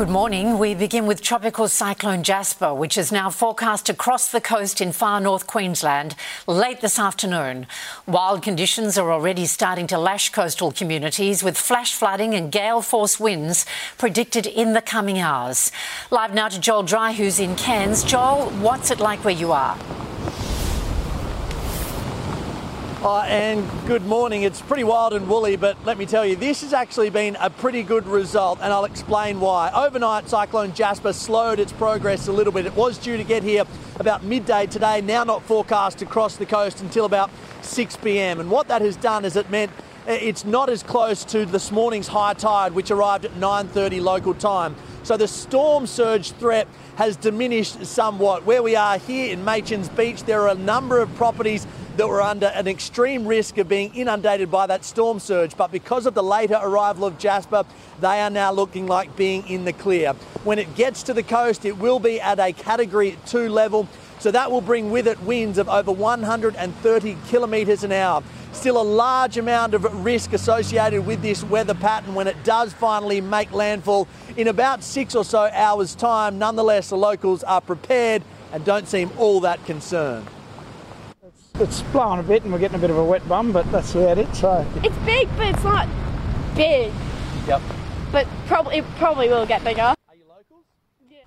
Good morning. We begin with tropical cyclone Jasper, which is now forecast to cross the coast in far north Queensland late this afternoon. Wild conditions are already starting to lash coastal communities with flash flooding and gale force winds predicted in the coming hours. Live now to Joel Dry, who's in Cairns. Joel, what's it like where you are? Uh, and good morning. It's pretty wild and woolly, but let me tell you, this has actually been a pretty good result, and I'll explain why. Overnight, Cyclone Jasper slowed its progress a little bit. It was due to get here about midday today, now not forecast to cross the coast until about 6 pm. And what that has done is it meant it's not as close to this morning's high tide, which arrived at 9:30 local time. So the storm surge threat has diminished somewhat. Where we are here in Machans Beach, there are a number of properties that were under an extreme risk of being inundated by that storm surge. But because of the later arrival of Jasper, they are now looking like being in the clear. When it gets to the coast, it will be at a category two level. So that will bring with it winds of over 130 kilometres an hour. Still a large amount of risk associated with this weather pattern when it does finally make landfall in about six or so hours' time. Nonetheless, the locals are prepared and don't seem all that concerned it's blowing a bit and we're getting a bit of a wet bum, but that's about it. So it's big, but it's not big. Yep. But probably it probably will get bigger. Are you locals? Yeah.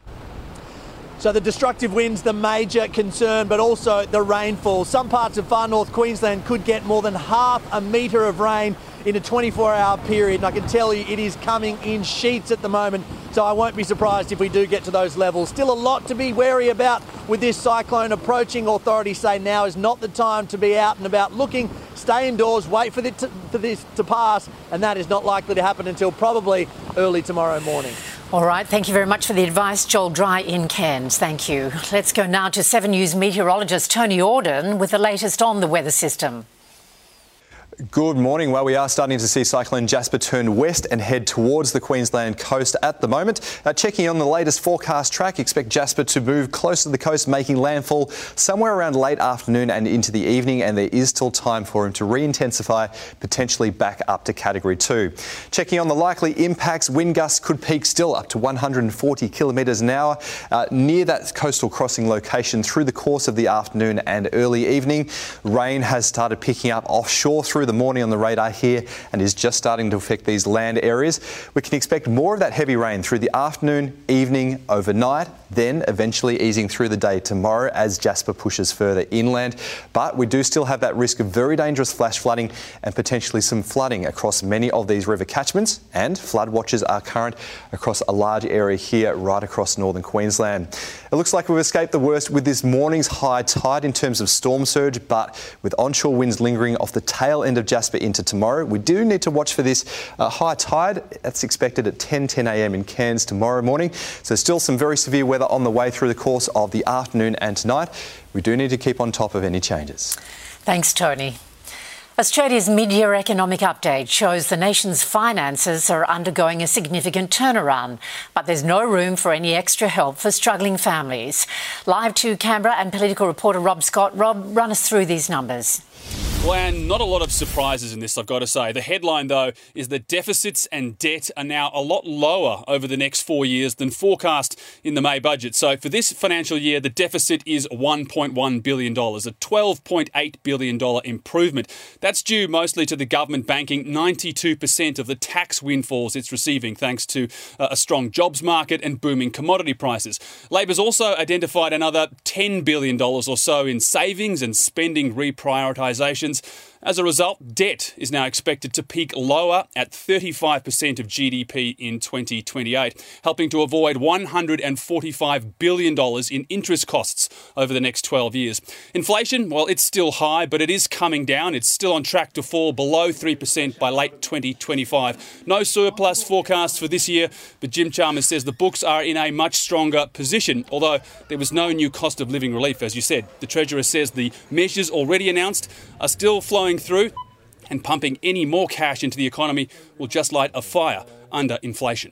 So the destructive winds, the major concern, but also the rainfall. Some parts of far north Queensland could get more than half a metre of rain in a 24 hour period. And I can tell you it is coming in sheets at the moment. So I won't be surprised if we do get to those levels. Still a lot to be wary about with this cyclone approaching. Authorities say now is not the time to be out and about looking. Stay indoors, wait for, for this to pass, and that is not likely to happen until probably early tomorrow morning. All right, thank you very much for the advice, Joel Dry in Cairns. Thank you. Let's go now to 7 News meteorologist Tony Auden with the latest on the weather system. Good morning. Well, we are starting to see Cyclone Jasper turn west and head towards the Queensland coast at the moment. Uh, checking on the latest forecast track, expect Jasper to move close to the coast, making landfall somewhere around late afternoon and into the evening, and there is still time for him to re-intensify, potentially back up to Category 2. Checking on the likely impacts, wind gusts could peak still up to 140 kilometres an hour uh, near that coastal crossing location through the course of the afternoon and early evening. Rain has started picking up offshore through through the morning on the radar here and is just starting to affect these land areas. We can expect more of that heavy rain through the afternoon, evening, overnight, then eventually easing through the day tomorrow as Jasper pushes further inland. But we do still have that risk of very dangerous flash flooding and potentially some flooding across many of these river catchments. And flood watches are current across a large area here right across northern Queensland. It looks like we've escaped the worst with this morning's high tide in terms of storm surge, but with onshore winds lingering off the tail end of Jasper into tomorrow. We do need to watch for this uh, high tide. That's expected at 10 10 a.m. in Cairns tomorrow morning. So still some very severe weather on the way through the course of the afternoon and tonight. We do need to keep on top of any changes. Thanks, Tony. Australia's mid-year economic update shows the nation's finances are undergoing a significant turnaround, but there's no room for any extra help for struggling families. Live to Canberra and political reporter Rob Scott. Rob, run us through these numbers. And not a lot of surprises in this, I've got to say. The headline, though, is that deficits and debt are now a lot lower over the next four years than forecast in the May budget. So for this financial year, the deficit is $1.1 billion, a $12.8 billion improvement. That's due mostly to the government banking 92% of the tax windfalls it's receiving, thanks to uh, a strong jobs market and booming commodity prices. Labor's also identified another $10 billion or so in savings and spending reprioritisation Americans as a result, debt is now expected to peak lower at 35% of GDP in 2028, helping to avoid $145 billion in interest costs over the next 12 years. Inflation, well, it's still high, but it is coming down. It's still on track to fall below 3% by late 2025. No surplus forecast for this year, but Jim Chalmers says the books are in a much stronger position, although there was no new cost of living relief, as you said. The Treasurer says the measures already announced are still flowing through, and pumping any more cash into the economy will just light a fire under inflation.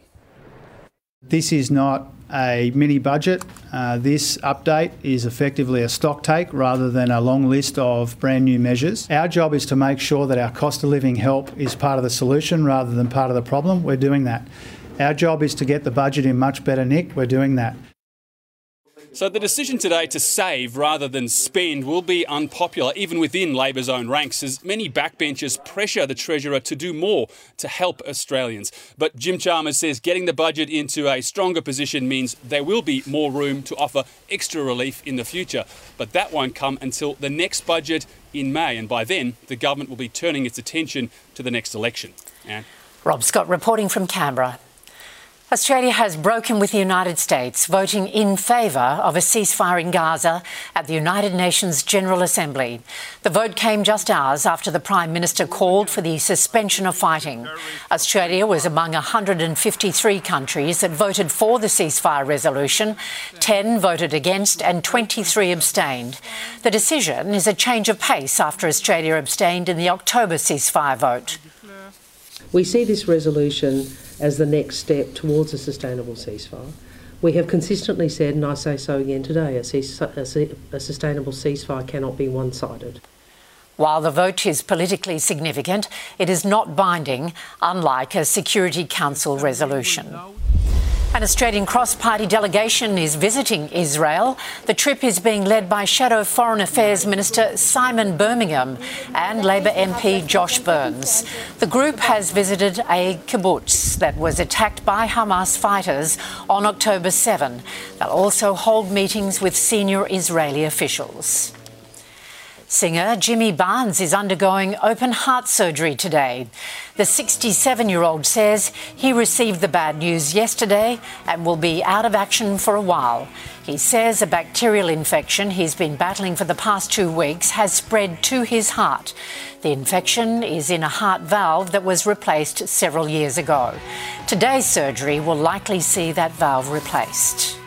This is not a mini budget. Uh, this update is effectively a stock take rather than a long list of brand new measures. Our job is to make sure that our cost of living help is part of the solution rather than part of the problem. We're doing that. Our job is to get the budget in much better nick. We're doing that. So the decision today to save rather than spend will be unpopular even within Labor's own ranks as many backbenchers pressure the Treasurer to do more to help Australians. But Jim Chalmers says getting the budget into a stronger position means there will be more room to offer extra relief in the future. But that won't come until the next budget in May and by then the government will be turning its attention to the next election. Anne? Rob Scott reporting from Canberra. Australia has broken with the United States, voting in favour of a ceasefire in Gaza at the United Nations General Assembly. The vote came just hours after the Prime Minister called for the suspension of fighting. Australia was among 153 countries that voted for the ceasefire resolution. 10 voted against and 23 abstained. The decision is a change of pace after Australia abstained in the October ceasefire vote. We see this resolution as the next step towards a sustainable ceasefire. We have consistently said, and I say so again today, a, a, a sustainable ceasefire cannot be one sided. While the vote is politically significant, it is not binding, unlike a Security Council resolution. An Australian cross party delegation is visiting Israel. The trip is being led by Shadow Foreign Affairs Minister Simon Birmingham and Labor MP Josh Burns. The group has visited a kibbutz that was attacked by Hamas fighters on October 7. They'll also hold meetings with senior Israeli officials. Singer Jimmy Barnes is undergoing open heart surgery today. The 67 year old says he received the bad news yesterday and will be out of action for a while. He says a bacterial infection he's been battling for the past two weeks has spread to his heart. The infection is in a heart valve that was replaced several years ago. Today's surgery will likely see that valve replaced.